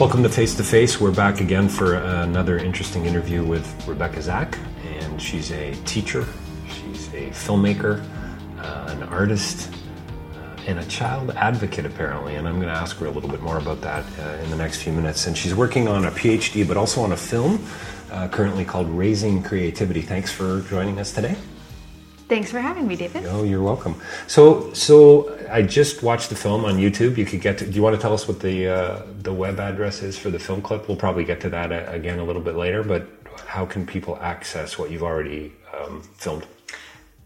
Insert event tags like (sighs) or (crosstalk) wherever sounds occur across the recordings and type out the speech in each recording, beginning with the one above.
Welcome to Face to Face. We're back again for another interesting interview with Rebecca Zach, and she's a teacher, she's a filmmaker, uh, an artist, uh, and a child advocate, apparently. And I'm going to ask her a little bit more about that uh, in the next few minutes. And she's working on a PhD, but also on a film uh, currently called Raising Creativity. Thanks for joining us today. Thanks for having me, David. Oh, you're welcome. So, so I just watched the film on YouTube. You could get. To, do you want to tell us what the uh, the web address is for the film clip? We'll probably get to that uh, again a little bit later. But how can people access what you've already um, filmed?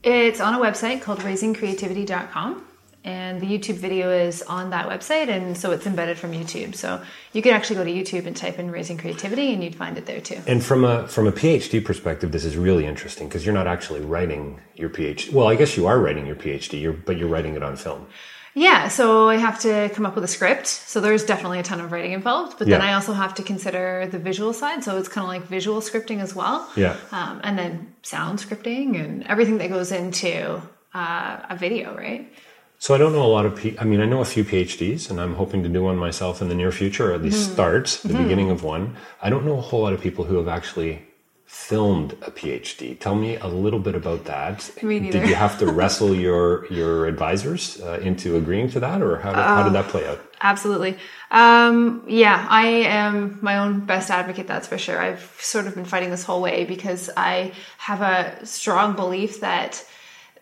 It's on a website called raisingcreativity.com. And the YouTube video is on that website, and so it's embedded from YouTube. So you can actually go to YouTube and type in "raising creativity," and you'd find it there too. And from a from a PhD perspective, this is really interesting because you're not actually writing your PhD. Well, I guess you are writing your PhD, you're, but you're writing it on film. Yeah, so I have to come up with a script. So there's definitely a ton of writing involved, but then I also have to consider the visual side. So it's kind of like visual scripting as well. Yeah. Um, and then sound scripting and everything that goes into uh, a video, right? So I don't know a lot of. P- I mean, I know a few PhDs, and I'm hoping to do one myself in the near future, or at least Mhm. start the Mhm. beginning of one. I don't know a whole lot of people who have actually filmed a PhD. Tell me a little bit about that. Me neither. Did you have to wrestle (laughs) your your advisors uh, into agreeing to that, or how did, how did that play out? Absolutely. Um, yeah, I am my own best advocate, that's for sure. I've sort of been fighting this whole way because I have a strong belief that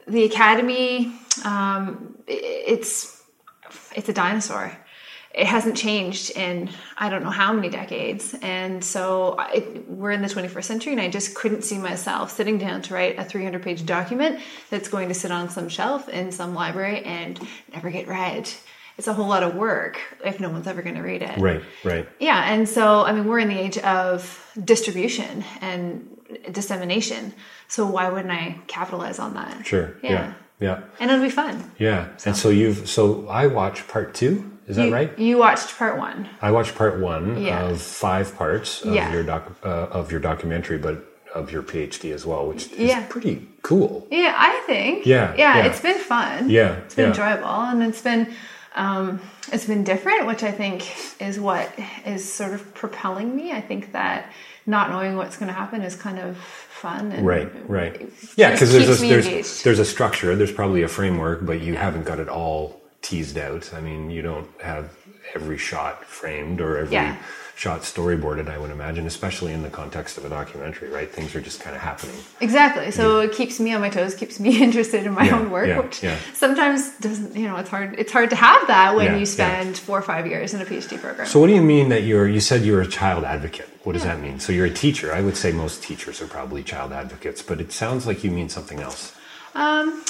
the academy, um, it's it's a dinosaur. It hasn't changed in I don't know how many decades, and so I, we're in the 21st century, and I just couldn't see myself sitting down to write a 300-page document that's going to sit on some shelf in some library and never get read. It's a whole lot of work if no one's ever going to read it. Right, right. Yeah, and so I mean, we're in the age of distribution and dissemination. So why wouldn't I capitalize on that? Sure. Yeah. Yeah. Yeah. And it'll be fun. Yeah. And so you've so I watched part two. Is that you, right? You watched part one. I watched part one Yeah. of five parts of Yeah. your doc uh, of your documentary, but of your PhD as well, which is Yeah. pretty cool. Yeah, I think. Yeah, yeah, yeah. it's been fun. Yeah, it's been enjoyable, and it's been um, it's been different, which I think is what is sort of propelling me. I think that not knowing what's going to happen is kind of fun. And Right, right. Yeah, because there's a, there's engaged. there's a structure, there's probably a framework, but you haven't got it all teased out. I mean, you don't have every shot framed or every Yeah. Shot storyboarded. I would imagine, especially in the context of a documentary, right? Things are just kind of happening. Exactly. So it keeps me on my toes, keeps me (laughs) interested in my Yeah, own work, yeah, which yeah. sometimes doesn't. You know, it's hard. It's hard to have that when Yeah, you yeah. spend four or five years in a PhD program. So, what do you mean that you're? You said you're a child advocate. What does that mean? So, you're a teacher. I would say most teachers are probably child advocates, but it sounds like you mean something else. Um,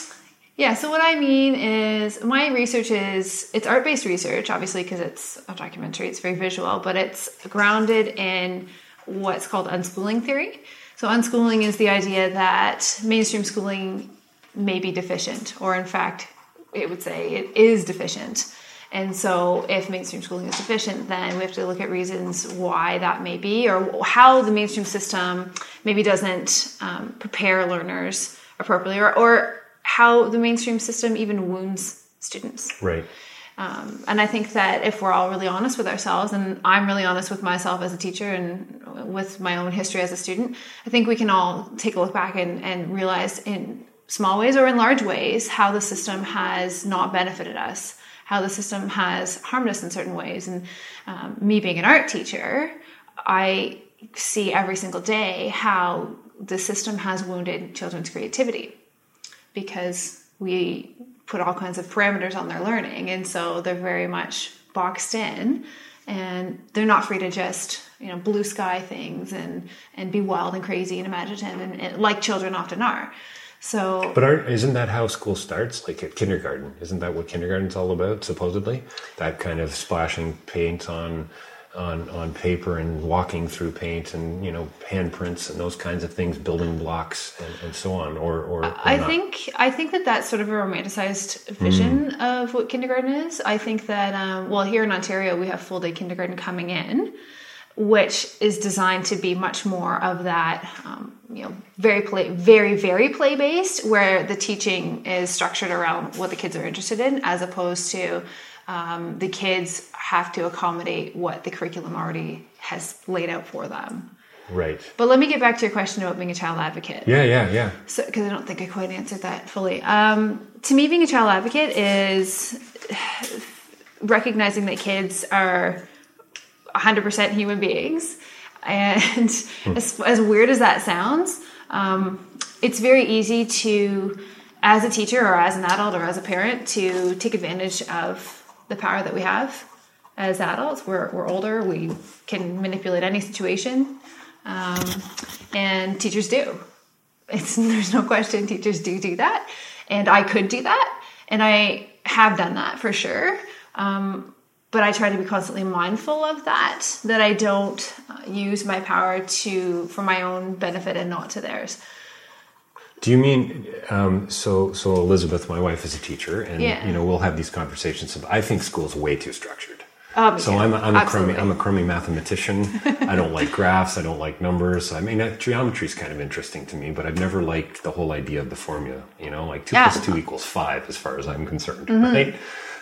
yeah. So what I mean is my research is it's art based research, obviously because it's a documentary. It's very visual, but it's grounded in what's called unschooling theory. So unschooling is the idea that mainstream schooling may be deficient, or in fact, it would say it is deficient. And so, if mainstream schooling is deficient, then we have to look at reasons why that may be, or how the mainstream system maybe doesn't um, prepare learners appropriately, or, or how the mainstream system even wounds students. Right. Um, and I think that if we're all really honest with ourselves, and I'm really honest with myself as a teacher and with my own history as a student, I think we can all take a look back and, and realize in small ways or in large ways how the system has not benefited us, how the system has harmed us in certain ways. And um, me being an art teacher, I see every single day how the system has wounded children's creativity because we put all kinds of parameters on their learning and so they're very much boxed in and they're not free to just you know blue sky things and and be wild and crazy and imaginative and, and like children often are so But aren't, isn't that how school starts? Like at kindergarten, isn't that what kindergarten's all about? Supposedly, that kind of splashing paint on on on paper and walking through paint and you know handprints and those kinds of things, building blocks and, and so on. Or or, or I not. think I think that that's sort of a romanticized vision Mm. of what kindergarten is. I think that um, well, here in Ontario, we have full day kindergarten coming in, which is designed to be much more of that, um, you know, very play, very very play based, where the teaching is structured around what the kids are interested in, as opposed to um, the kids have to accommodate what the curriculum already has laid out for them. right. But let me get back to your question about being a child advocate Yeah, yeah, yeah. so because I don't think I quite answered that fully. Um, to me, being a child advocate is recognizing that kids are 100% human beings, and as, as weird as that sounds, um, it's very easy to, as a teacher or as an adult or as a parent, to take advantage of the power that we have as adults. We're, we're older, we can manipulate any situation, um, and teachers do. It's, (laughs) there's no question teachers do do that. And I could do that. And I have done that for sure. Um, but I try to be constantly mindful of that, that I don't uh, use my power to for my own benefit and not to theirs. Do you mean um, so? So Elizabeth, my wife, is a teacher, and Yeah. you know we'll have these conversations. I think school's way too structured. Um, So yeah, I'm a, I'm a crummy. I'm a crummy mathematician. (laughs) I don't like graphs. I don't like numbers. I mean, uh, geometry is kind of interesting to me, but I've never liked the whole idea of the formula. You know, like two Yeah. Mm-hmm. plus two equals five, as far as I'm concerned, right?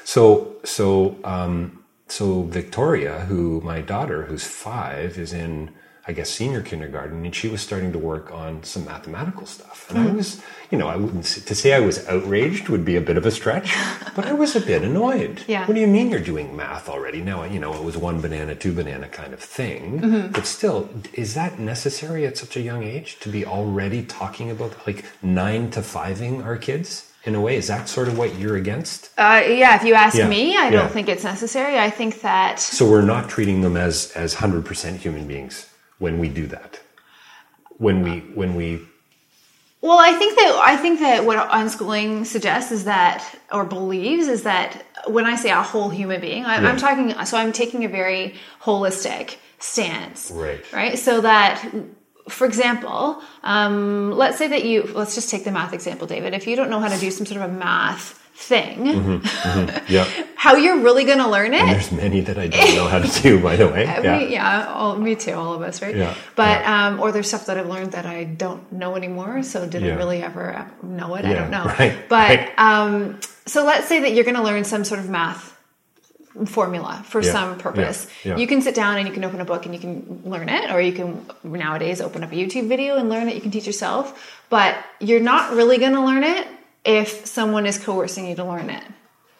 So so um, so Victoria, who my daughter, who's five, is in I guess, senior kindergarten, and she was starting to work on some mathematical stuff. And I was, you know, I wouldn't say, to say I was outraged would be a bit of a stretch, (laughs) but I was a bit annoyed. Yeah. What do you mean you're doing math already? Now, you know, it was one banana, two banana kind of thing, but still, is that necessary at such a young age to be already talking about like nine to fiving our kids? In a way, is that sort of what you're against? Uh, yeah, if you ask Yeah, me, I yeah. don't think it's necessary. I think that So we're not treating them as as hundred percent human beings when we do that. When we when we Well, I think that I think that what unschooling suggests is that, or believes, is that when I say a whole human being, I, Yeah. I'm talking. So I'm taking a very holistic stance, Right. Right. So that, for example, um, let's say that you. Let's just take the math example, David. If you don't know how to do some sort of a math thing, yeah, (laughs) how you're really going to learn it? there's many that I don't know how to do. By the way, (laughs) yeah, Me, yeah, all, me too, all of us, right? Yeah, But yeah. um, or there's stuff that I've learned that I don't know anymore, so didn't Yeah. really ever know it. I don't know. right, but right. Um, so let's say that you're going to learn some sort of math formula for Yeah, some purpose. yeah, yeah. You can sit down and you can open a book and you can learn it, or you can nowadays open up a YouTube video and learn it. You can teach yourself, but you're not really going to learn it if someone is coercing you to learn it.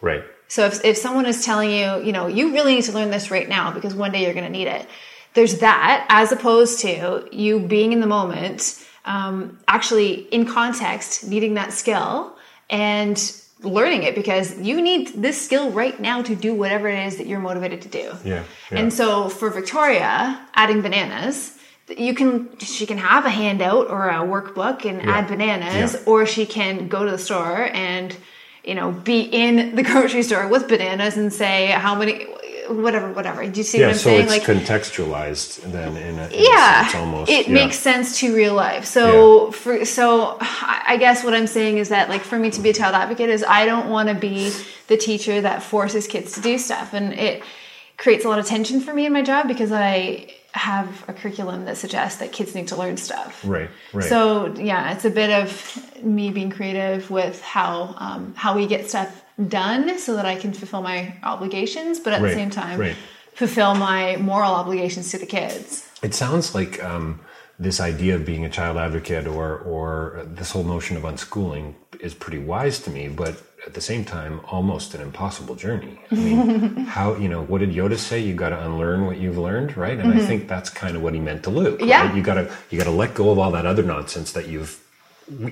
right. So if, if someone is telling you, you know, you really need to learn this right now because one day you're going to need it, there's that as opposed to you being in the moment, um, actually in context, needing that skill and learning it because you need this skill right now to do whatever it is that you're motivated to do. Yeah, yeah. And so for Victoria, adding bananas, you can she can have a handout or a workbook and add bananas, Yeah. or she can go to the store and you know be in the (laughs) grocery store with bananas and say how many whatever whatever. Do you see Yeah, what I'm so saying? it's Like contextualized then in a, in a yeah, sense almost. it yeah. makes sense to real life. So for so I I guess what I'm saying is that like for me to be a child advocate is I don't want to be the teacher that forces kids to do stuff, and it creates a lot of tension for me in my job because I have a curriculum that suggests that kids need to learn stuff. Right, right. So yeah, it's a bit of me being creative with how um, how we get stuff done so that I can fulfill my obligations, but at Right, the same time right. fulfill my moral obligations to the kids. It sounds like um, this idea of being a child advocate or or this whole notion of unschooling is pretty wise to me, but at the same time, almost an impossible journey. I mean, (laughs) how you know what did Yoda say? You got to unlearn what you've learned, right? And I think that's kind of what he meant to Luke. Mm-hmm. Yeah. right? you got to you got to let go of all that other nonsense that you've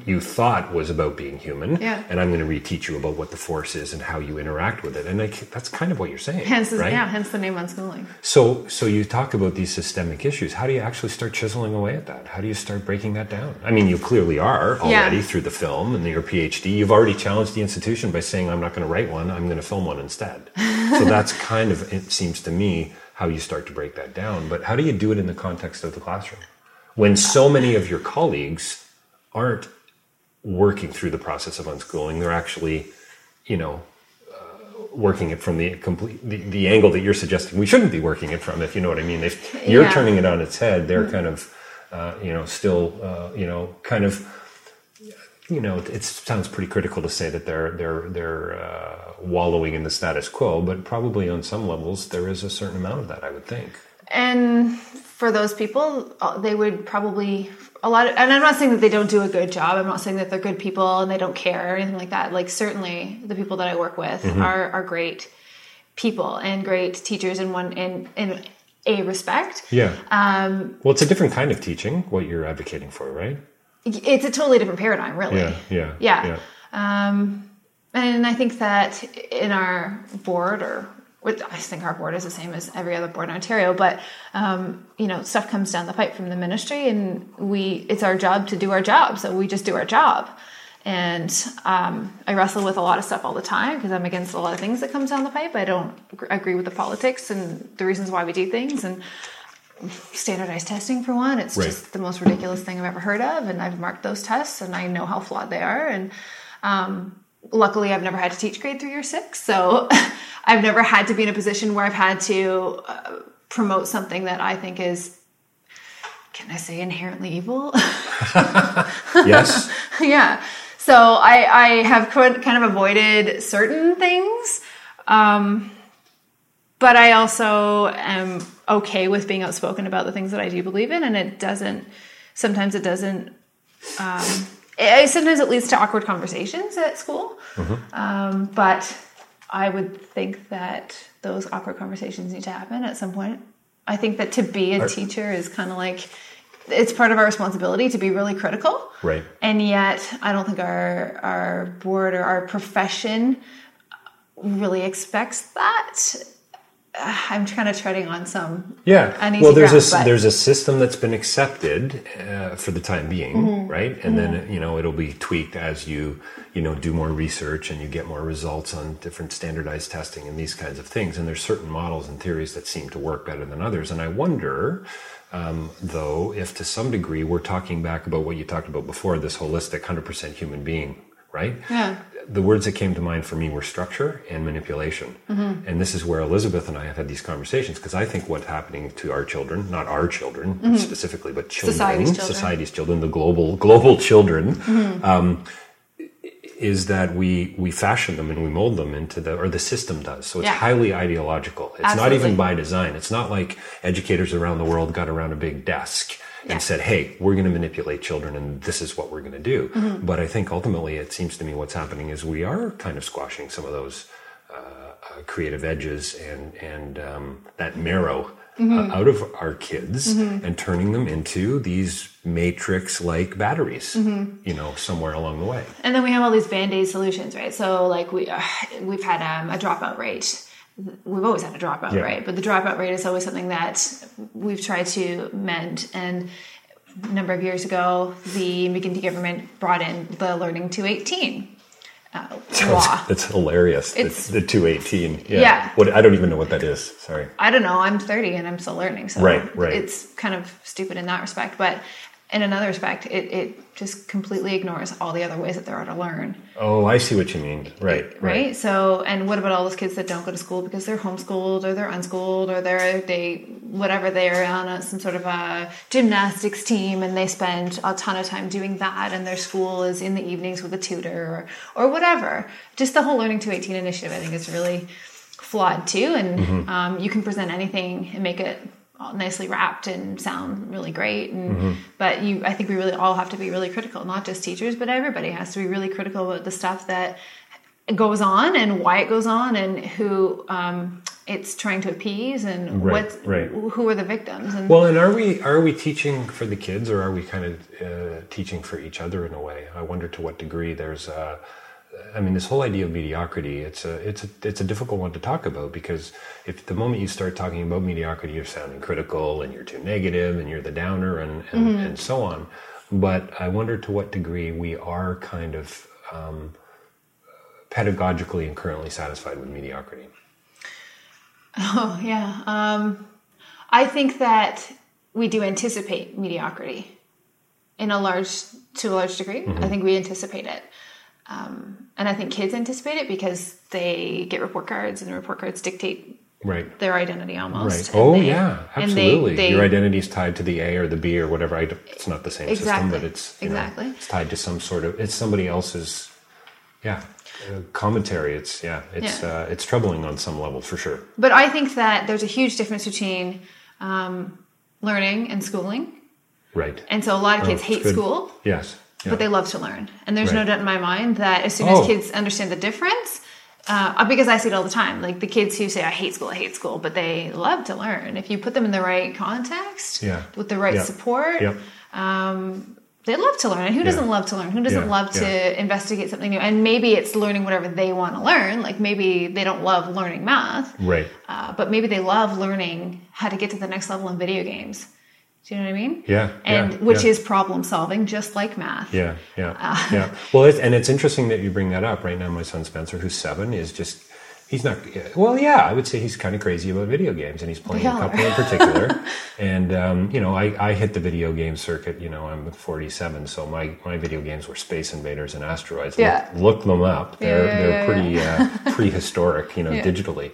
you thought was about being human, Yeah. and I'm going to reteach you about what the force is and how you interact with it. And I, that's kind of what you're saying, Hence, right? yeah, hence the name unschooling. So, so you talk about these systemic issues. How do you actually start chiseling away at that? How do you start breaking that down? I mean, you clearly are already Yeah. through the film and your PhD. You've already challenged the institution by saying, "I'm not going to write one. I'm going to film one instead." (laughs) so that's kind of, it seems to me, how you start to break that down. But how do you do it in the context of the classroom when so many of your colleagues aren't working through the process of unschooling? They're actually, you know, working it from the complete the, the angle that you're suggesting we shouldn't be working it from if you know what i mean if you're Yeah. turning it on its head they're kind of uh, you know still uh, you know kind of you know it sounds pretty critical to say that they're they're they're uh, wallowing in the status quo but probably on some levels there is a certain amount of that i would think And for those people, uh, they would probably a lot. Of, and I'm not saying that they don't do a good job. I'm not saying that they're good people and they don't care or anything like that. Like certainly, the people that I work with are are great people and great teachers in one in in a respect. yeah Um, well it's a different kind of teaching what you're advocating for right it's a totally different paradigm, really. yeah yeah Yeah. Um, and I think that in our board, or with- I think our board is the same as every other board in Ontario, but um, you know, stuff comes down the pipe from the ministry, and we it's our job to do our job, so we just do our job. And um, I wrestle with a lot of stuff all the time because I'm against a lot of things that comes down the pipe. I don't gr- agree with the politics and the reasons why we do things, and standardized testing for one. It's Right. just the most ridiculous thing I've ever heard of, and I've marked those tests, and I know how flawed they are. And um, luckily, I've never had to teach grade three or six, so (laughs) I've never had to be in a position where I've had to uh, promote something that I think is, can I say, inherently evil? (laughs) yes (laughs) yeah. So I, I have kind of avoided certain things. Um, but I also am okay with being outspoken about the things that I do believe in, and it doesn't. Sometimes it doesn't. Um, it, sometimes it leads to awkward conversations at school, um, but I would think that those awkward conversations need to happen at some point. I think that to be a teacher is kind of like it's part of our responsibility to be really critical. Right. And yet, I don't think our our board or our profession really expects that. (sighs) I'm kind of treading on some Yeah. well, there's ground, a but- there's a system that's been accepted uh, for the time being, Mm-hmm. right? And then you know it'll be tweaked as you you know do more research and you get more results on different standardized testing and these kinds of things. And there's certain models and theories that seem to work better than others. And I wonder. Um, though, if to some degree we're talking back about what you talked about before, this holistic 100% human being, right? Yeah. the words that came to mind for me were structure and manipulation. Mm-hmm. And this is where Elizabeth and I have had these conversations because I think what's happening to our children, not our children specifically, but children, Mm-hmm. Society's children. society's children, the global global children, Mm-hmm. um, is that we we fashion them and we mold them into the or the system does. So it's Yeah. highly ideological. It's not even by design. It's not like educators around the world got around a big desk and Yeah. said, "Hey, we're going to manipulate children, and this is what we're going to do." Mm-hmm. But I think ultimately, it seems to me what's happening is we are kind of squashing some of those uh, uh, creative edges and and um, that marrow Mm-hmm. uh, out of our kids and turning them into these matrix-like batteries. Mm-hmm. You know, somewhere along the way. And then we have all these band-aid solutions, right? So like we uh, we've had um, a dropout rate. We've always had a dropout Yeah. rate, but the dropout rate is always something that we've tried to mend. And a number of years ago, the McGuinty government brought in the Learning to 18 uh, (laughs) law. It's hilarious. It's- the, the 218. Yeah. Yeah. What I don't even know what that is. Sorry. I don't know. I'm 30 and I'm still learning, so Right, right. it's kind of stupid in that respect. But in another respect, it, it just completely ignores all the other ways that there are to learn. Oh, I see what you mean. Right. right? So, and what about all those kids that don't go to school because they're homeschooled or they're unschooled or they're they whatever they're on a, some sort of a gymnastics team and they spend a ton of time doing that and their school is in the evenings with a tutor or or whatever. Just the whole Learning to 18 initiative, I think, is really flawed too. And Mm-hmm. um, you can present anything and make it nicely wrapped and sound really great. And Mm-hmm. but you, I think we really all have to be really critical, not just teachers, but everybody has to be really critical about the stuff that goes on and why it goes on and who um, it's trying to appease and Right, what right. who are the victims. And Well, and are we are we teaching for the kids, or are we kind of uh, teaching for each other in a way? I wonder to what degree there's. Uh, I mean, this whole idea of mediocrity it's a it's a it's a difficult one to talk about because if the moment you start talking about mediocrity, you're sounding critical and you're too negative and you're the downer and and, and so on. But I wonder to what degree we are kind of um, pedagogically and currently satisfied with mediocrity. oh yeah, um, I think that we do anticipate mediocrity in a large to a large degree. Mm-hmm. I think we anticipate it. Um, and I think kids anticipate it because they get report cards, and the report cards dictate Right. their identity almost. Right. Oh they- yeah, and they- absolutely. they- Your identity is tied to the A or the B or whatever. I, it's not the same system, but it's you know, Exactly. it's tied to some sort of. It's somebody else's. Yeah, uh, commentary. It's yeah. It's Yeah. Uh, it's troubling on some level for sure. But I think that there's a huge difference between um, learning and schooling. Right. And so a lot of kids Oh, hate good. school, Yes. Yeah. but they love to learn. And there's no doubt in my mind that as soon Oh. as kids understand the difference, uh, because I see it all the time, like the kids who say, I hate school, I hate school, but they love to learn. If you put them in the right context, Yeah. with the right Yeah. support, Yep. um, they love to learn. And who doesn't love to learn? Who doesn't love to investigate something new? And maybe it's learning whatever they want to learn. Like maybe they don't love learning math, Right. uh, but maybe they love learning how to get to the next level in video games. Do you know what I mean? Yeah, And yeah, which yeah. is problem solving, just like math. Yeah, yeah, Uh. yeah. (laughs) Well, it's, and it's interesting that you bring that up. Right now, my son Spencer, who's seven, is just. He's not. Well, yeah, I would say he's kind of crazy about video games, and he's playing a couple in (laughs) particular. and um, you know, I, I hit the video game circuit. You know, I'm 47, so my, my video games were Space Invaders and Asteroids. Yeah. Look, look them up. They're Yeah, they're pretty uh, prehistoric. You know, (laughs) digitally.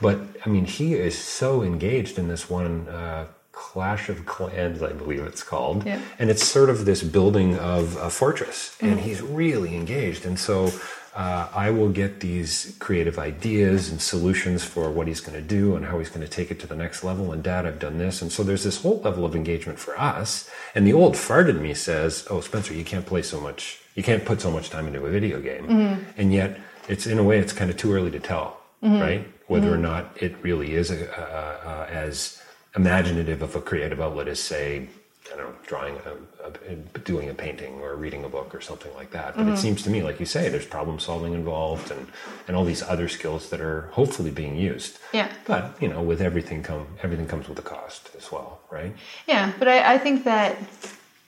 But I mean, he is so engaged in this one. Uh, Clash of Clans, I believe it's called, Yeah. and it's sort of this building of a fortress, Mm-hmm. and he's really engaged. And so, uh, I will get these creative ideas and solutions for what he's going to do and how he's going to take it to the next level. And dad, I've done this. And so there's this whole level of engagement for us. And the old fart in me says, oh, Spencer, you can't play so much, you can't put so much time into a video game. Mm-hmm. And yet, it's in a way, it's kind of too early to tell, mm-hmm. right? Whether or not it really is a, a, a, as imaginative of a creative outlet is say, I don't know, drawing, a, a, doing a painting or reading a book or something like that. But mm-hmm. it seems to me, like you say, there's problem solving involved and, and all these other skills that are hopefully being used. Yeah. But you know, with everything come everything comes with a cost as well, right? Yeah, but I, I think that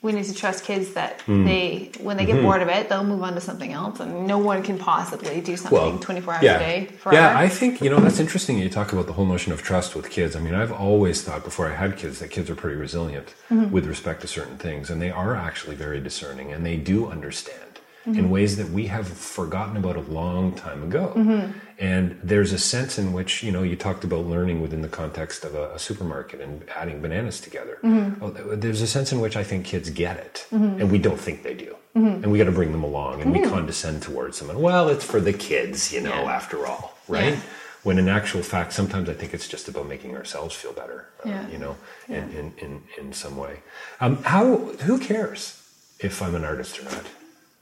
we need to trust kids that mm. they when they get mm-hmm. bored of it they'll move on to something else and no one can possibly do something well, 24 hours yeah. a day forever. yeah i think you know that's interesting you talk about the whole notion of trust with kids i mean i've always thought before i had kids that kids are pretty resilient mm-hmm. with respect to certain things and they are actually very discerning and they do understand mm-hmm. in ways that we have forgotten about a long time ago. And there's a sense in which, you know, you talked about learning within the context of a, a supermarket and adding bananas together. Mm-hmm. Oh, there's a sense in which I think kids get it, mm-hmm. and we don't think they do. Mm-hmm. And we got to bring them along and we mm-hmm. condescend towards them. And, well, it's for the kids, you know, yeah. after all, right? Yeah when in actual fact sometimes i think it's just about making ourselves feel better uh, yeah. you know in, in, in, in some way um, how who cares if i'm an artist or not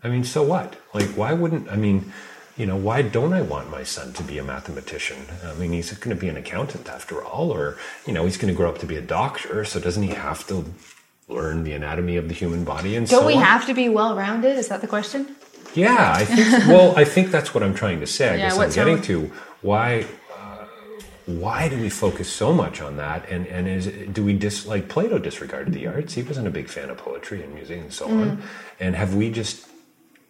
I mean, so what? Like, why wouldn't, I mean, you know, why don't I want my son to be a mathematician? I mean, he's going to be an accountant after all, or, you know, he's going to grow up to be a doctor, so doesn't he have to learn the anatomy of the human body and don't so we on? have to be well rounded? Is that the question? Yeah, I think, (laughs) well, I think that's what I'm trying to say. I yeah, guess I'm getting to why. Uh, why do we focus so much on that? And and is do we dis like Plato disregarded the arts? He wasn't a big fan of poetry and music and so mm. on. And have we just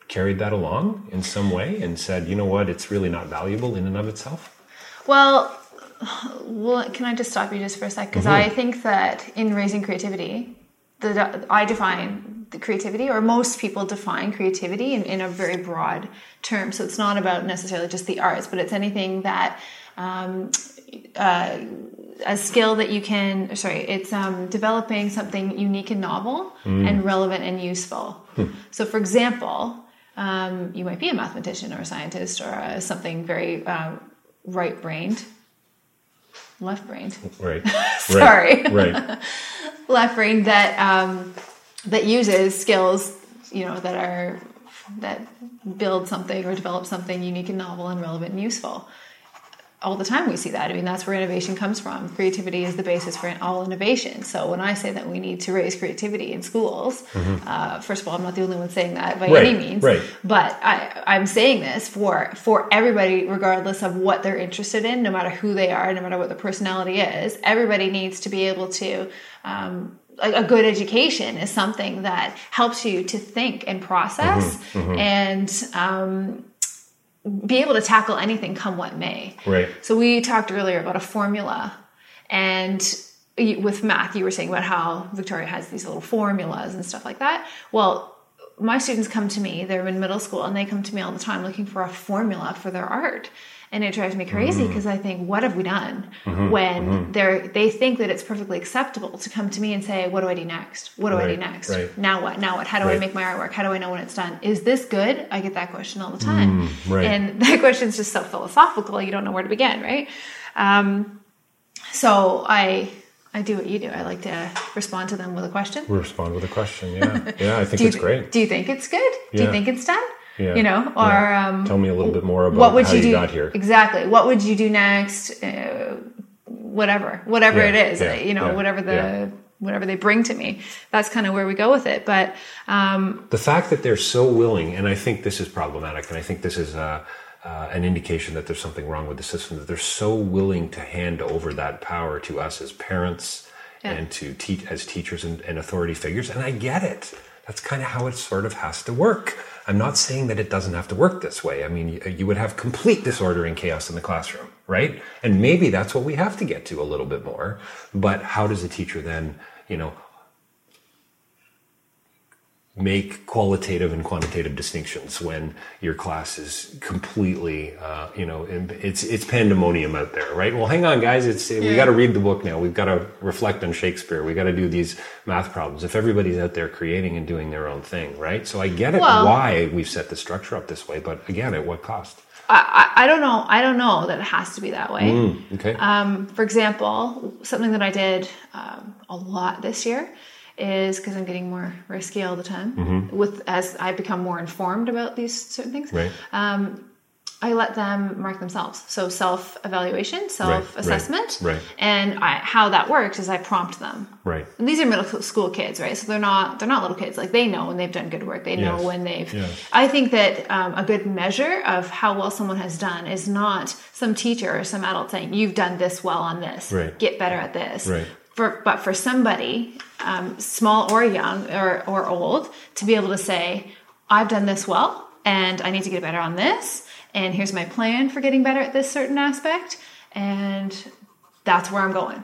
carried that along in some way and said, you know what, it's really not valuable in and of itself? Well, well can I just stop you just for a sec? Because mm-hmm. I think that in raising creativity, the, I define the creativity, or most people define creativity in, in, a very broad term. So it's not about necessarily just the arts, but it's anything that um, uh, a skill that you can. Sorry, it's um, developing something unique and novel, mm. and relevant and useful. Hmm. So, for example, um, you might be a mathematician or a scientist or a, something very uh, right brained, left brained. Right. Sorry. Right. (laughs) left brained that um, that uses skills, you know, that are that build something or develop something unique and novel and relevant and useful all the time we see that. I mean, that's where innovation comes from. Creativity is the basis for all innovation. So when I say that we need to raise creativity in schools, mm-hmm. uh, first of all, I'm not the only one saying that by right, any means. Right. But I, I'm saying this for for everybody, regardless of what they're interested in, no matter who they are, no matter what the personality is. Everybody needs to be able to. Um, a, good education is something that helps you to think and process mm-hmm, mm-hmm. and um, be able to tackle anything come what may. Right. So we talked earlier about a formula and with math you were saying about how Victoria has these little formulas and stuff like that. Well, my students come to me, they're in middle school and they come to me all the time looking for a formula for their art and it drives me crazy because mm. I think, what have we done mm-hmm, when mm-hmm. they they think that it's perfectly acceptable to come to me and say, what do I do next? What do right, I do next? Right. Now what? Now what? How do right. I make my artwork? How do I know when it's done? Is this good? I get that question all the time, mm, and (laughs) that question is just so philosophical. You don't know where to begin, right? Um, so I I do what you do. I like to respond to them with a question. Respond with a question. Yeah, (laughs) yeah. I think it's great. Do you think it's good? Yeah. Do you think it's done? Yeah. You know, or yeah. um, tell me a little bit more about what would how you, do, got here. Exactly. What would you do next? Uh, whatever, whatever yeah. it is. You know, whatever the whatever they bring to me. That's kind of where we go with it. But um, the fact that they're so willing, and I think this is problematic, and I think this is. Uh, uh, an indication that there's something wrong with the system that they're so willing to hand over that power to us as parents yeah. and to teach as teachers and, and authority figures and i get it that's kind of how it sort of has to work I'm not saying that it doesn't have to work this way. I mean, you would have complete disorder and chaos in the classroom, right? And maybe that's what we have to get to a little bit more. But how does a teacher then, you know, make qualitative and quantitative distinctions when your class is completely, uh, you know, it's it's pandemonium out there, right? Well, hang on, guys, it's we got to read the book now. We've got to reflect on Shakespeare. We got to do these math problems. If everybody's out there creating and doing their own thing, right? So I get it Well- why we've set the structure up this way, but again, at what cost? I, I I don't know. I don't know that it has to be that way. Mm, okay. Um, for example, something that I did um, a lot this year is because I'm getting more risky all the time. With as I become more informed about these certain things, Mm-hmm. right. um, I let them mark themselves. So self evaluation, self assessment, right. and I, how that works is I prompt them. right. And these are middle school kids, right? So they're not they're not little kids. Like they know when they've done good work. They know when they've. Yes. I think that um, a good measure of how well someone has done is not some teacher or some adult saying you've done this well on this. Right. Get better at this. Right. For, but for somebody, um, small or young or, or old, to be able to say, I've done this well and I need to get better on this. And here's my plan for getting better at this certain aspect. And that's where I'm going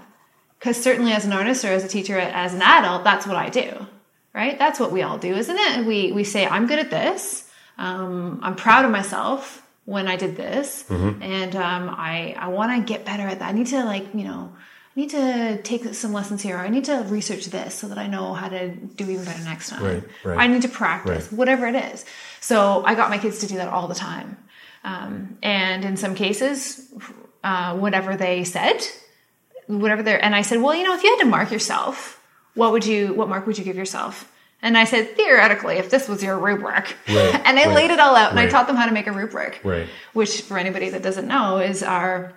because certainly as an artist or as a teacher as an adult that's what i do right that's what we all do isn't it we we say i'm good at this um, i'm proud of myself when i did this and um, i i want to get better at that i need to like you know i need to take some lessons here i need to research this so that i know how to do even better next time Right, right. i need to practice Right. whatever it is so i got my kids to do that all the time um, and in some cases uh, whatever they said whatever they're and I said, well, you know, if you had to mark yourself, what would you what mark would you give yourself? And I said, theoretically, if this was your rubric, Right, (laughs) and I right, laid it all out, and I taught them how to make a rubric, Right. which for anybody that doesn't know is our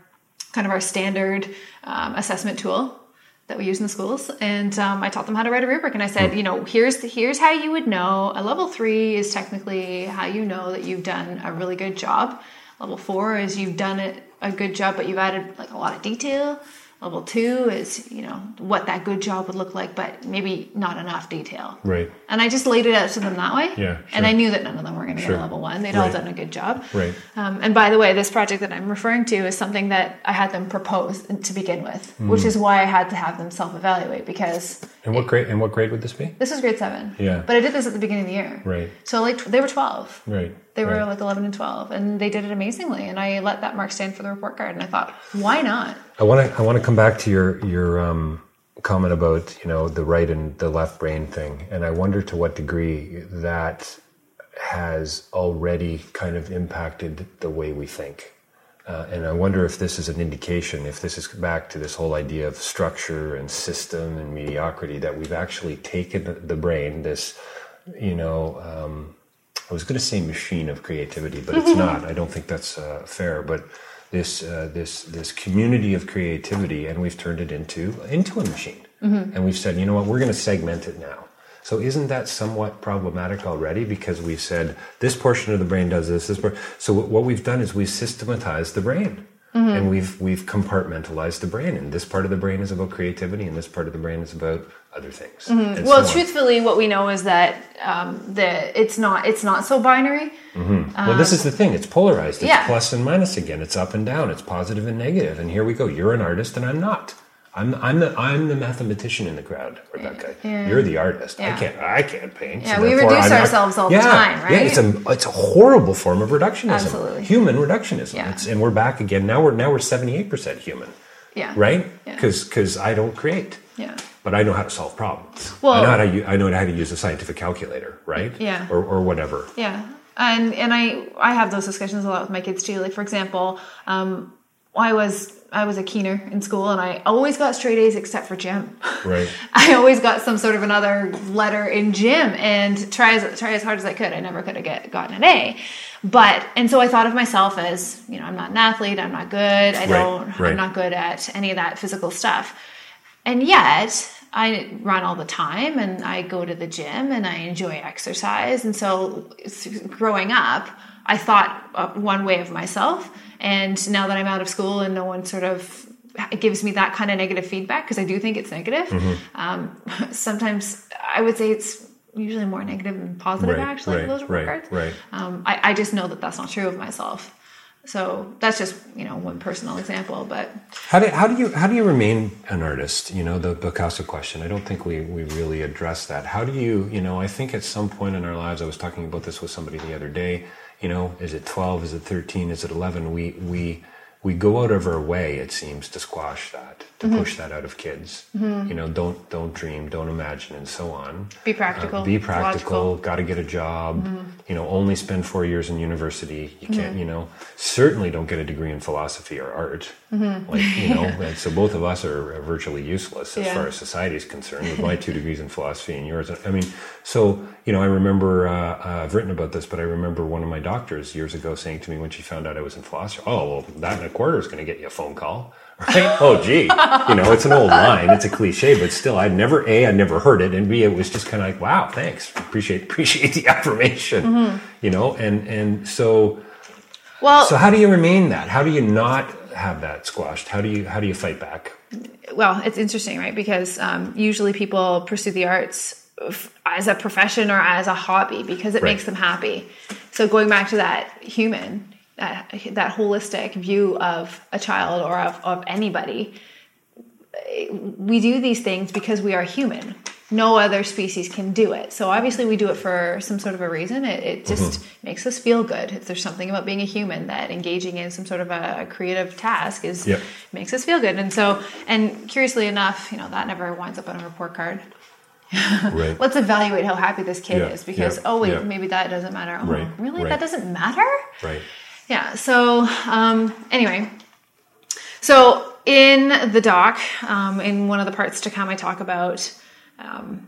kind of our standard um, assessment tool that we use in the schools. And um, I taught them how to write a rubric, and I said, you know, here's the, here's how you would know. A level three is technically how you know that you've done a really good job. Level four is you've done it a good job, but you've added like a lot of detail. Level two is, you know, what that good job would look like, but maybe not enough detail. Right. And I just laid it out to them that way. Yeah, And. I knew that none of them were going to Sure. get a level one. They'd all done a good job. Right. Um, and by the way, this project that I'm referring to is something that I had them propose to begin with, Mm. which is why I had to have them self-evaluate because And what grade? And what grade would this be? this was grade seven. Yeah. But I did this at the beginning of the year. Right. So like they were 12. Right. They were right. like 11 and 12, and they did it amazingly. And I let that mark stand for the report card. And I thought, why not? I want to I want to come back to your your um, comment about you know the right and the left brain thing, and I wonder to what degree that has already kind of impacted the way we think. Uh, and I wonder if this is an indication, if this is back to this whole idea of structure and system and mediocrity, that we've actually taken the- brain, this, you know, um, I was going to say machine of creativity, but it's (laughs) not. I don't think that's uh, fair. But this uh, this this community of creativity, and we've turned it into into a machine, and we've said, you know what, we're going to segment it now. So isn't that somewhat problematic already? Because we've said this portion of the brain does this. This por- so what we've done is we've systematized the brain. And we've we've compartmentalized the brain, and this part of the brain is about creativity, and this part of the brain is about other things. Mm-hmm. and Well, truthfully, what we know is that um, the it's not it's not so binary. Mm-hmm. Well, this um, is the thing. It's polarized. It's yeah. plus and minus again. It's up and down. It's positive and negative. And here we go. You're an artist, and I'm not. I'm I'm the I'm the mathematician in the crowd, Rebecca. You're the artist. I can't I can't paint. Yeah, so we reduce I'm not- ourselves all the Yeah, time, Yeah, it's a it's a horrible form of reductionism. Absolutely. Human reductionism. Yeah. It's, and we're back again. Now we're now we're 78 percent human, Yeah. right? Yeah. Because I don't create. Yeah. But I know how to solve problems. Well- I know how to I know how to use a scientific calculator, right? Yeah. Or or whatever. Yeah, and and I I have those discussions a lot with my kids too. Like for example, um, I was I was a keener in school, and I always got straight A's except for gym. Right. (laughs) I always got some sort of another letter in gym, and try as try as hard as I could, I never could have get gotten an A. But and so I thought of myself as you know I'm not an athlete, I'm not good, I don't, right. I'm not good at any of that physical stuff. And yet, I run all the time and I go to the gym and I enjoy exercise. And so, growing up, I thought one way of myself. And now that I'm out of school and no one sort of gives me that kind of negative feedback, because I do think it's negative, um, (laughs) sometimes I would say it's usually more negative than positive, Right, actually, right, those right, regards. right. Um, I, I just know that that's not true of myself. So that's just you know one personal example, but how do how do you how do you remain an artist? You know the Picasso question. I don't think we we really address that. How do you you know? I think at some point in our lives, I was talking about this with somebody the other day. You know, is it twelve? Is it thirteen? Is it eleven? We we we go out of our way, it seems, to squash that, to mm-hmm. push that out of kids. Mm-hmm. You know, don't don't dream, don't imagine, and so on. Be practical. Uh, be practical. Got to get a job. Mm-hmm. You know, only spend four years in university. You can't. Mm-hmm. You know, certainly don't get a degree in philosophy or art. Mm-hmm. Like you know, (laughs) so both of us are virtually useless as yeah. far as society is concerned. With (laughs) my two degrees in philosophy and yours, I mean, so you know, I remember uh, uh, I've written about this, but I remember one of my doctors years ago saying to me when she found out I was in philosophy, "Oh, well, that and a quarter is going to get you a phone call. Right? oh, gee. You know, it's an old line. It's a cliche, but still, I'd never, A, I'd never heard it. And B, it was just kind of like, wow, thanks. Appreciate, appreciate the (laughs) affirmation, mm-hmm. you know? And, and so, well, so how do you remain that? How do you not have that squashed? How do you, how do you fight back? Well, it's interesting, right? Because um, usually people pursue the arts as a profession or as a hobby because it right. makes them happy. So going back to that human, that, that holistic view of a child or of, of anybody. We do these things because we are human. No other species can do it. So obviously, we do it for some sort of a reason. It, it just mm-hmm. makes us feel good. If there's something about being a human that engaging in some sort of a creative task is yep. makes us feel good. And so, and curiously enough, you know that never winds up on a report card. (laughs) right. Let's evaluate how happy this kid yeah. is because yeah. oh wait, yeah. maybe that doesn't matter. Oh, right. really? Right. That doesn't matter? Right. Yeah. So um, anyway, so in the doc, um, in one of the parts to come, I talk about um,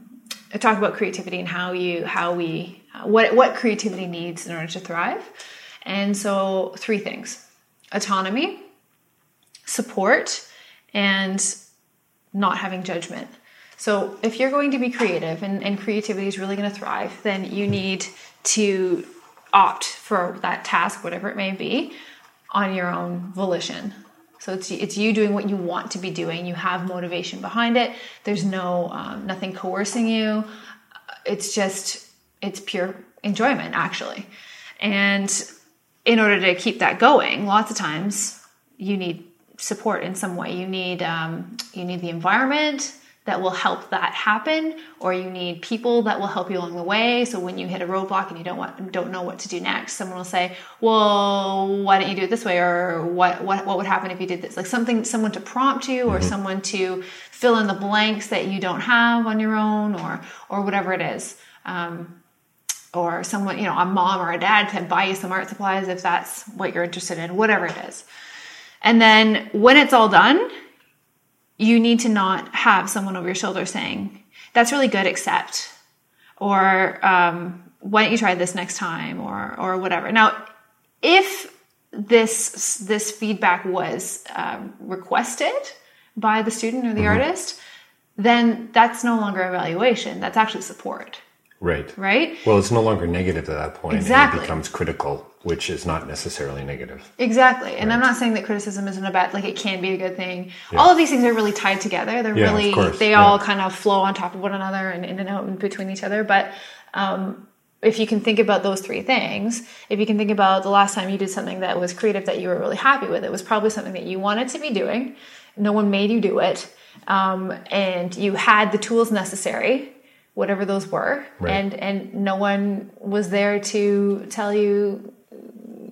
I talk about creativity and how you how we uh, what what creativity needs in order to thrive. And so three things: autonomy, support, and not having judgment. So if you're going to be creative and, and creativity is really going to thrive, then you need to opt for that task, whatever it may be, on your own volition. So it's it's you doing what you want to be doing. You have motivation behind it. There's no um, nothing coercing you. It's just it's pure enjoyment actually. And in order to keep that going, lots of times you need support in some way. You need um, you need the environment that will help that happen or you need people that will help you along the way. So when you hit a roadblock and you don't want don't know what to do next someone will say well why don't you do it this way? Or what what, what would happen if you did this? Like something someone to prompt you or mm-hmm. someone to fill in the blanks that you don't have on your own or or whatever it is. Um, or someone you know a mom or a dad to buy you some art supplies if that's what you're interested in whatever it is. And then when it's all done you need to not have someone over your shoulder saying, that's really good, except, or um, why don't you try this next time, or, or whatever. Now, if this, this feedback was um, requested by the student or the mm-hmm. artist, then that's no longer evaluation, that's actually support. Right. Right? Well, it's no longer negative at that point. Exactly. it becomes critical, which is not necessarily negative. Exactly. And right. I'm not saying that criticism isn't a bad, like it can be a good thing. Yeah. All of these things are really tied together. They're yeah, really, they yeah. all kind of flow on top of one another and in and out and between each other. But, um, if you can think about those three things, if you can think about the last time you did something that was creative that you were really happy with, it was probably something that you wanted to be doing. No one made you do it. Um, and you had the tools necessary whatever those were. Right. and and no one was there to tell you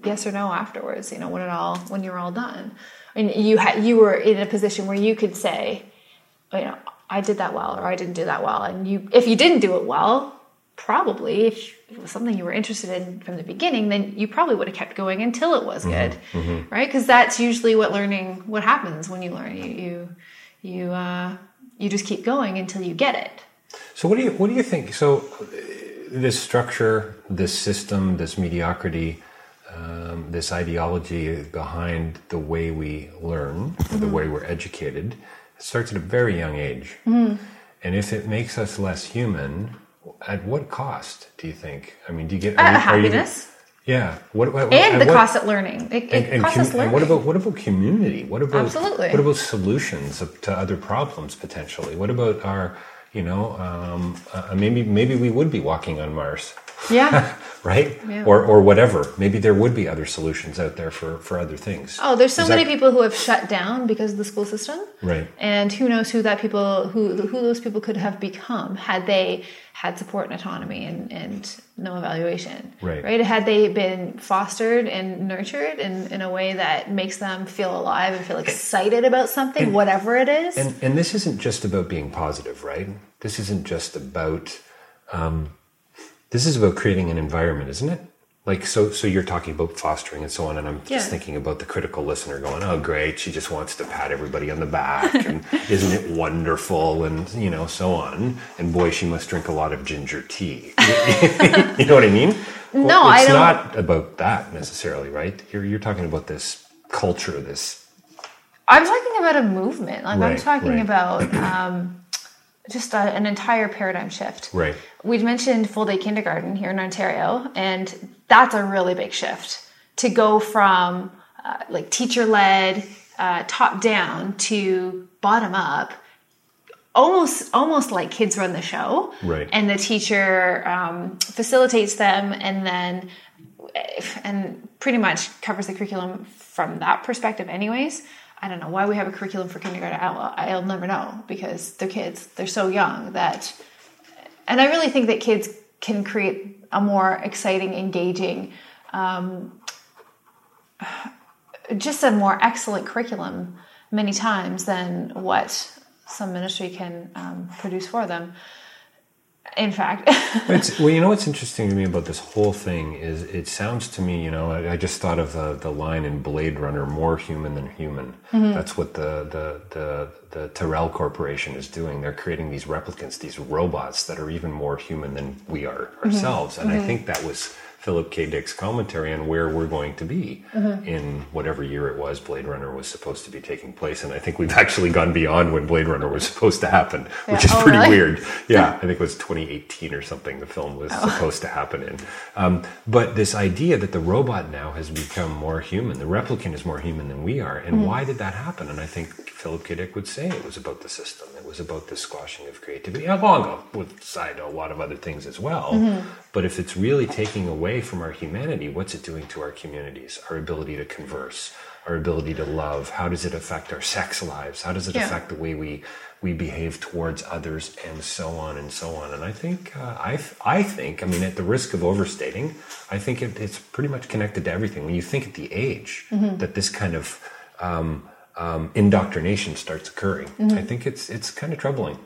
yes or no afterwards you know when it all when you're all done. And you had you were in a position where you could say you know i did that well or i didn't do that well. And you if you didn't do it well probably if it was something you were interested in from the beginning then you probably would have kept going until it was mm-hmm. good. Mm-hmm. right? Because that's usually what learning what happens when you learn. You you you uh you just keep going until you get it so what do you what do you think? So this structure, this system, this mediocrity, um, this ideology behind the way we learn, mm-hmm. the way we're educated, starts at a very young age. Mm-hmm. And if it makes us less human, at what cost do you think? I mean, do you get uh, are you, happiness? You, yeah. What, what, and the what, cost of learning. It, it and, and, costs com- learning. and what about what about community? What about Absolutely. what about solutions to other problems potentially? What about our you know, um, uh, maybe maybe we would be walking on Mars. Yeah. (laughs) right? Yeah. Or or whatever. Maybe there would be other solutions out there for for other things. Oh, there's so Is many that- people who have shut down because of the school system. Right. And who knows who that people who who those people could have become had they had support and autonomy and, and no evaluation. Right. Right. Had they been fostered and nurtured in, in a way that makes them feel alive and feel excited about something, whatever it is. And and this isn't just about being positive, right? This isn't just about. Um, this is about creating an environment, isn't it? Like so, so you're talking about fostering and so on, and I'm Yeah. just thinking about the critical listener going, "Oh, great, she just wants to pat everybody on the back, and (laughs) isn't it wonderful?" And you know, so on. And boy, she must drink a lot of ginger tea. (laughs) you know what I mean? No, I it's not about that necessarily, right? You're you're talking about this culture, this I'm talking about a movement. Like I'm talking right. about um, just a, an entire paradigm shift. right. We'd mentioned full day kindergarten here in Ontario, and that's a really big shift to go from uh, like teacher led, uh, top down to bottom up. Almost, almost like kids run the show, Right. And the teacher um, facilitates them, and then and pretty much covers the curriculum from that perspective, anyways. I don't know why we have a curriculum for kindergarten. I'll, I'll never know because they're kids. They're so young that and I really think that kids can create a more exciting, engaging, um, just a more excellent curriculum many times than what some ministry can um, produce for them. In fact, It's, (laughs) well, you know what's interesting to me about this whole thing is it sounds to me, you know, I, I just thought of the, the line in Blade Runner, more human than human. Mm-hmm. That's what the, the, the, the Tyrell Corporation is doing. They're creating these replicants, these robots that are even more human than we are mm-hmm. ourselves. And I mm-hmm. think that was Philip K. Dick's commentary on where we're going to be mm-hmm. in whatever year it was Blade Runner was supposed to be taking place. And I think we've actually gone beyond when Blade Runner was supposed to happen, which is Oh, pretty really? weird. (laughs) Yeah, I think it was 2018 or something the film was oh. supposed to happen in. Um, but this idea that the robot now has become more human, the replicant is more human than we are. And mm-hmm. why did that happen? And I think Philip K. Dick would say it was about the system. It was about the squashing of creativity, along with side a lot of other things as well. Mm-hmm. But if it's really taking away from our humanity, what's it doing to our communities? Our ability to converse, our ability to love. How does it affect our sex lives? How does it Yeah. affect the way we we behave towards others, and so on and so on. And I think uh, I I think I mean at the risk of overstating, I think it, it's pretty much connected to everything. When you think at the age that this kind of um, um, indoctrination starts occurring, I think it's it's kind of troubling.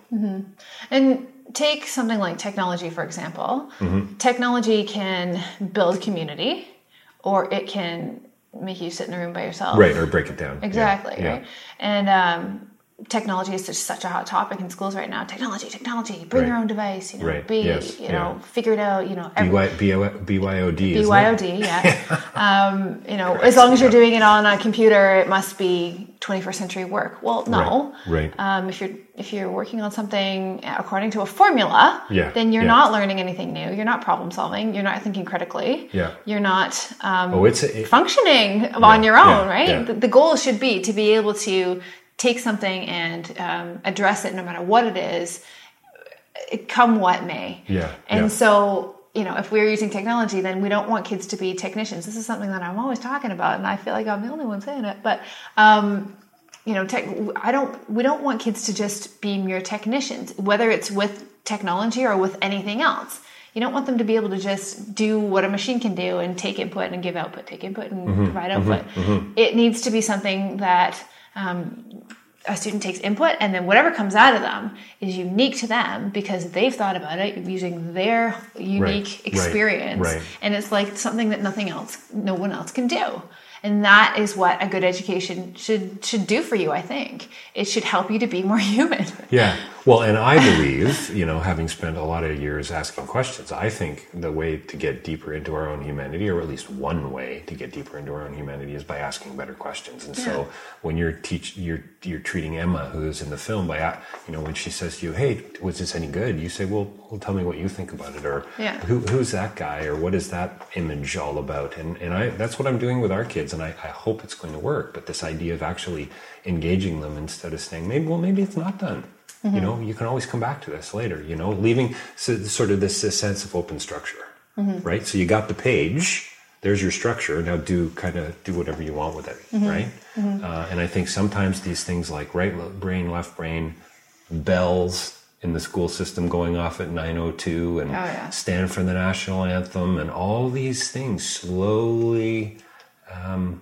And take something like technology, for example. Mm-hmm. Technology can build community, or it can make you sit in a room by yourself. Right, or break it down. Exactly. yeah. Right. And um, technology is such, such a hot topic in schools right now. Technology, technology. Bring your own device. You know, Right. be Yes. you know, Yeah. figure it out. You know, every, BY, BY, BYOD. BYOD, yeah. (laughs) um, you know, as long as you're doing it on a computer, it must be 21st century work. Well, no. Right, right. Um, if you're if you're working on something according to a formula, Yeah, then you're yeah. not learning anything new. You're not problem solving. You're not thinking critically. Yeah. You're not um, Oh, it's a, it- functioning on your own, right? yeah. The, the goal should be to be able to take something and um, address it no matter what it is, come what may. Yeah, And yeah. so, you know, if we're using technology, then we don't want kids to be technicians. This is something that I'm always talking about, and I feel like I'm the only one saying it. But, um, you know, tech, I don't. We don't want kids to just be mere technicians, whether it's with technology or with anything else. You don't want them to be able to just do what a machine can do and take input and give output, take input and Mm-hmm, provide output. It needs to be something that um, a student takes input and then whatever comes out of them is unique to them because they've thought about it using their unique right, experience right. and it's like something that nothing else no one else can do and that is what a good education should should do for you i think it should help you to be more (laughs) human Yeah. Well, and I believe, you know, having spent a lot of years asking questions, I think the way to get deeper into our own humanity, or at least one way to get deeper into our own humanity, is by asking better questions. And so, when you're teach, you're you're treating Emma, who's in the film, by you know, when she says to you, "Hey, was this any good?" You say, "Well, well tell me what you think about it," or Yeah. "Who who's that guy?" or "What is that image all about?" And and I that's what I'm doing with our kids, and I, I hope it's going to work. But this idea of actually engaging them instead of saying, "Maybe well, maybe it's not done." You know, you can always come back to this later. You know, leaving sort of this, this sense of open structure, right? So you got the page. There's your structure. Now do kind of do whatever you want with it, right? Uh, and I think sometimes these things like right brain, left brain, bells in the school system going off at 902 and yeah. stand for the national anthem and all these things slowly um,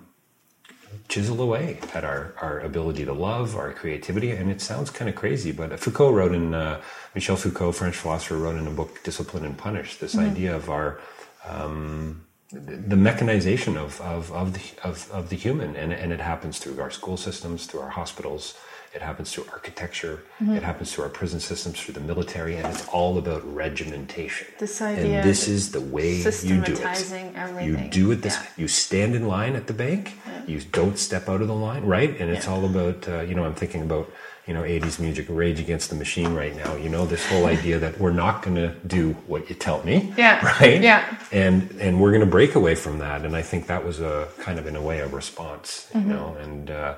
chisel away at our, our ability to love, our creativity. And it sounds kind of crazy, but Foucault wrote in, uh, Michel Foucault, French philosopher, wrote in a book, Discipline and Punish, this idea of our, um, the mechanization of, of, of, the, of, of the human. And, and it happens through our school systems, through our hospitals. It happens through architecture. It happens through our prison systems, through the military, and it's all about regimentation. This idea and this is the way you do it. everything. You do it this. Yeah. You stand in line at the bank. You don't step out of the line, right? And it's Yeah. all about. Uh, you know, I'm thinking about you know 80s music, Rage Against the Machine, right now. You know, this whole idea that we're not going to do what you tell me. Yeah. (laughs) Right. Yeah. And and we're going to break away from that. And I think that was a kind of in a way a response. Mm-hmm. You know, and. Uh,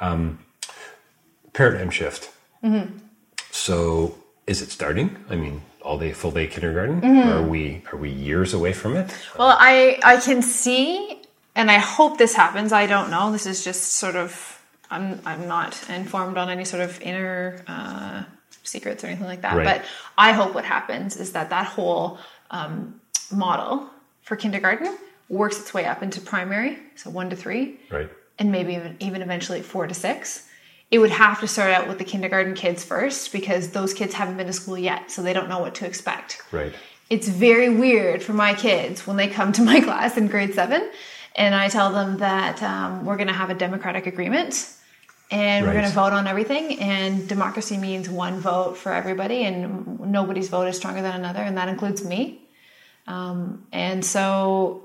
um, paradigm shift. So, is it starting? I mean, all day, full day kindergarten? Are we are we years away from it? Well, I I can see, and I hope this happens. I don't know. This is just sort of. I'm I'm not informed on any sort of inner uh, secrets or anything like that. Right. But I hope what happens is that that whole um, model for kindergarten works its way up into primary, so one to three, Right. and maybe even, even eventually four to six. It would have to start out with the kindergarten kids first because those kids haven't been to school yet, so they don't know what to expect Right. it's very weird for my kids when they come to my (laughs) class in grade seven and I tell them that um, we're going to have a democratic agreement and we're going to vote on everything. And democracy means one vote for everybody, and nobody's vote is stronger than another, and that includes me. Um, and so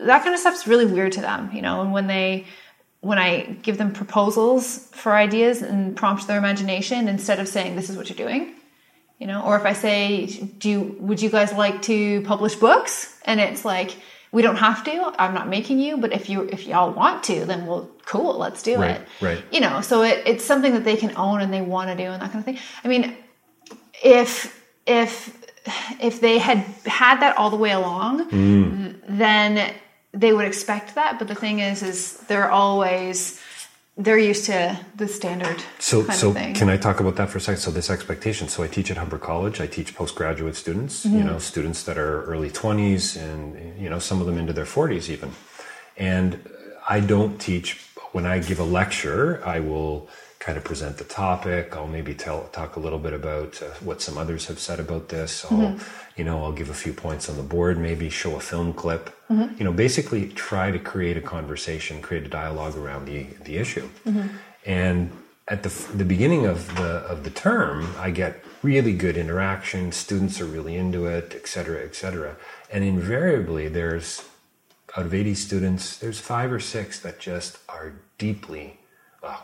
that kind of stuff's really weird to them, you know. And when they when I give them proposals for ideas and prompt their imagination instead of saying this is what you're doing, you know? Or if i say do you would you guys like to publish books? And it's like we don't have to. I'm not making you but if you if y'all want to then well cool let's do Right, it. right. you know so it, it's something that they can own and they want to do and that kind of thing. I mean if if if they had had that all the way along Mm. then they would expect that but the thing is is they're always they're used to the standard So, so can I talk about that for a second? So, this expectation. So, I teach at Humber College. I teach postgraduate students. Mm-hmm. You know, students that are early twenties, and you know, some of them into their forties even. And I don't teach when I give a lecture. I will kind of present the topic. I'll maybe tell talk a little bit about uh, what some others have said about this. I'll, Mm-hmm. you know, I'll give a few points on the board. Maybe show a film clip. Mm-hmm. You know, basically try to create a conversation, create a dialogue around the the issue. And at the, the beginning of the of the term, I get really good interaction. Students are really into it, et cetera, et cetera. And invariably, there's out of 80 students, there's five or six that just are deeply, well,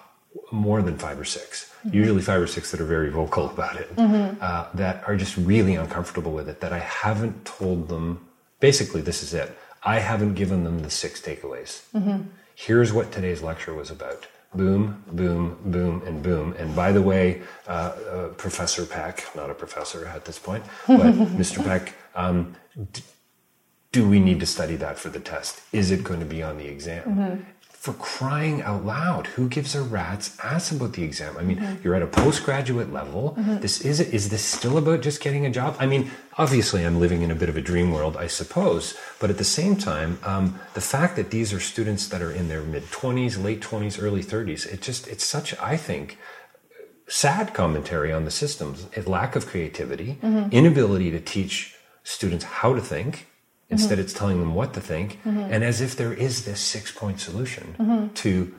more than five or 6 usually five or six that are very vocal about it, uh, that are just really uncomfortable with it, that I haven't told them, basically, this is it. I haven't given them the six takeaways. Here's what today's lecture was about. Boom, boom, boom, and boom. And by the way, uh, uh, Professor Peck, not a professor at this point, but (laughs) Mr. Peck, um, do we need to study that for the test? Is it going to be on the exam? For crying out loud, who gives a rat's ass about the exam? I mean, you're at a postgraduate level. This is is this still about just getting a job? I mean, obviously, I'm living in a bit of a dream world, I suppose. But at the same time, um, the fact that these are students that are in their mid 20s, late 20s, early 30s, it just it's such I think sad commentary on the systems, a lack of creativity, inability to teach students how to think. Instead, it's telling them what to think, and as if there is this six point solution to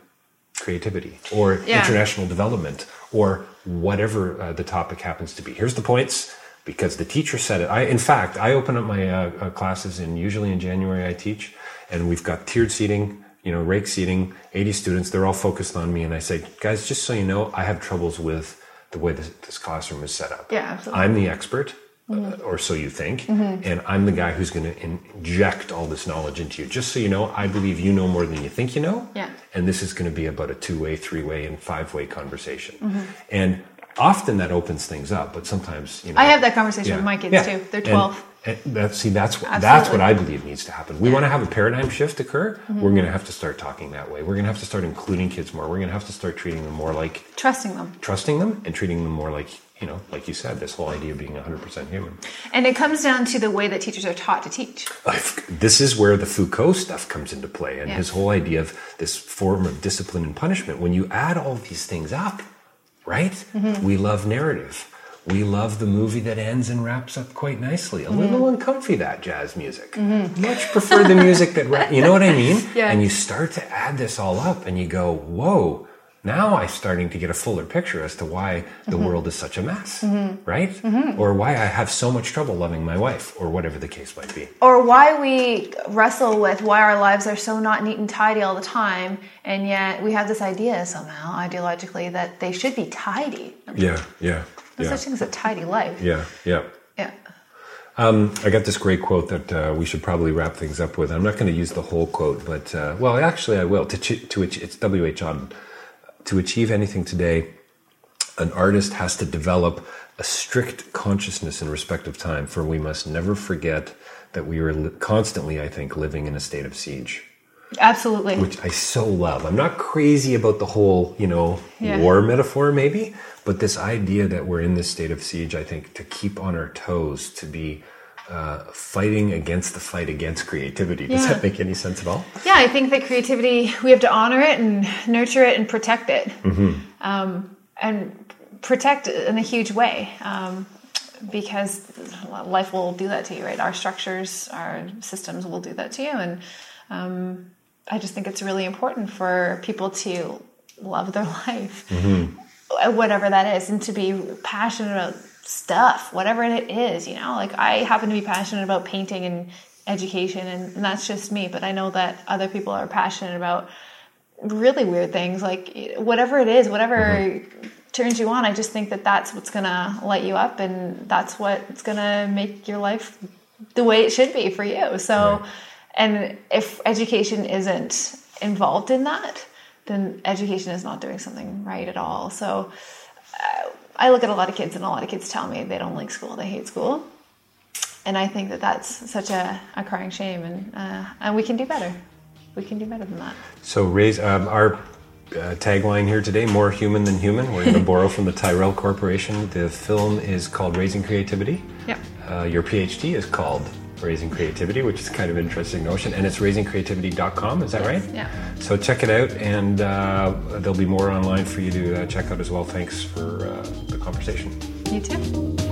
creativity or Yeah. international development or whatever uh, the topic happens to be. Here's the points because the teacher said it. I, in fact, I open up my uh, uh, classes and usually in January. I teach, and we've got tiered seating, you know, rake seating, 80 students. They're all focused on me, and I say, guys, just so you know, I have troubles with the way this, this classroom is set up. Yeah, absolutely. I'm the expert. Uh, or so you think, and I'm the guy who's going to inject all this knowledge into you. Just so you know, I believe you know more than you think you know, Yeah. and this is going to be about a two-way, three-way, and five-way conversation. And often that opens things up, but sometimes you know. I have that conversation Yeah. with my kids Yeah. too. They're 12. And, that, see, that's that's Absolutely. what I believe needs to happen. We want to have a paradigm shift occur. Mm-hmm. We're going to have to start talking that way. We're going to have to start including kids more. We're going to have to start treating them more like Trusting them. trusting them and treating them more like you know, like you said, this whole idea of being 100% human. And it comes down to the way that teachers are taught to teach. I've, this is where the Foucault stuff comes into play and Yeah. his whole idea of this form of discipline and punishment. When you add all these things up, right? Mm-hmm. We love narrative. We love the movie that ends and wraps up quite nicely. A Mm-hmm. little uncomfy, that jazz music. Much prefer the music that, (laughs) ra- you know what I mean? Yeah. And you start to add this all up and you go, whoa, now I'm starting to get a fuller picture as to why the Mm-hmm. world is such a mess, right? Or why I have so much trouble loving my wife, or whatever the case might be. Or why we wrestle with why our lives are so not neat and tidy all the time, and yet we have this idea somehow, ideologically, that they should be tidy. Yeah, yeah, No yeah, such thing as a tidy life. yeah, yeah. Yeah. I got this great quote that uh, we should probably wrap things up with. I'm not going to use the whole quote, but uh, well, actually, I will. To ch- to ach- it's W. H. Auden. To achieve anything today, an artist has to develop a strict consciousness in respect of time, for we must never forget that we are li- constantly, I think, living in a state of siege. Absolutely. which I so love. I'm not crazy about the whole, you know, Yeah. war metaphor, maybe, but this idea that we're in this state of siege, I think, to keep on our toes, to be uh, fighting against the fight against creativity. Does Yeah. that make any sense at all? yeah, I think that creativity, we have to honor it and nurture it and protect it. Mm-hmm. Um, and protect it in a huge way. Um, because life will do that to you, right? Our structures, our systems will do that to you. And um, I just think it's really important for people to love their (laughs) life, Mm-hmm. whatever that is, and to be passionate about stuff, whatever it is, you know? Like I happen to be passionate about painting and education, and, and that's just me, but I know that other people are passionate about really weird things, like whatever it is, whatever turns you on. I just think that that's what's gonna light you up, and that's what's gonna make your life the way it should be for you. So, and if education isn't involved in that, then education is not doing something right at all. So, uh, I look at a lot of kids, and a lot of kids tell me they don't like school, they hate school. And I think that that's such a, a crying shame, and uh, and we can do better. We can do better than that. So, raise um, our uh, tagline here today: "More human than human." We're going (laughs) to borrow from the Tyrell Corporation. The film is called "Raising Creativity." Yep. Uh, your PhD is called Raising Creativity, which is kind of an interesting notion, and it's raisingcreativity.com. Is that right? Yeah. So check it out, and uh, there'll be more online for you to uh, check out as well. Thanks for uh, the conversation. You too.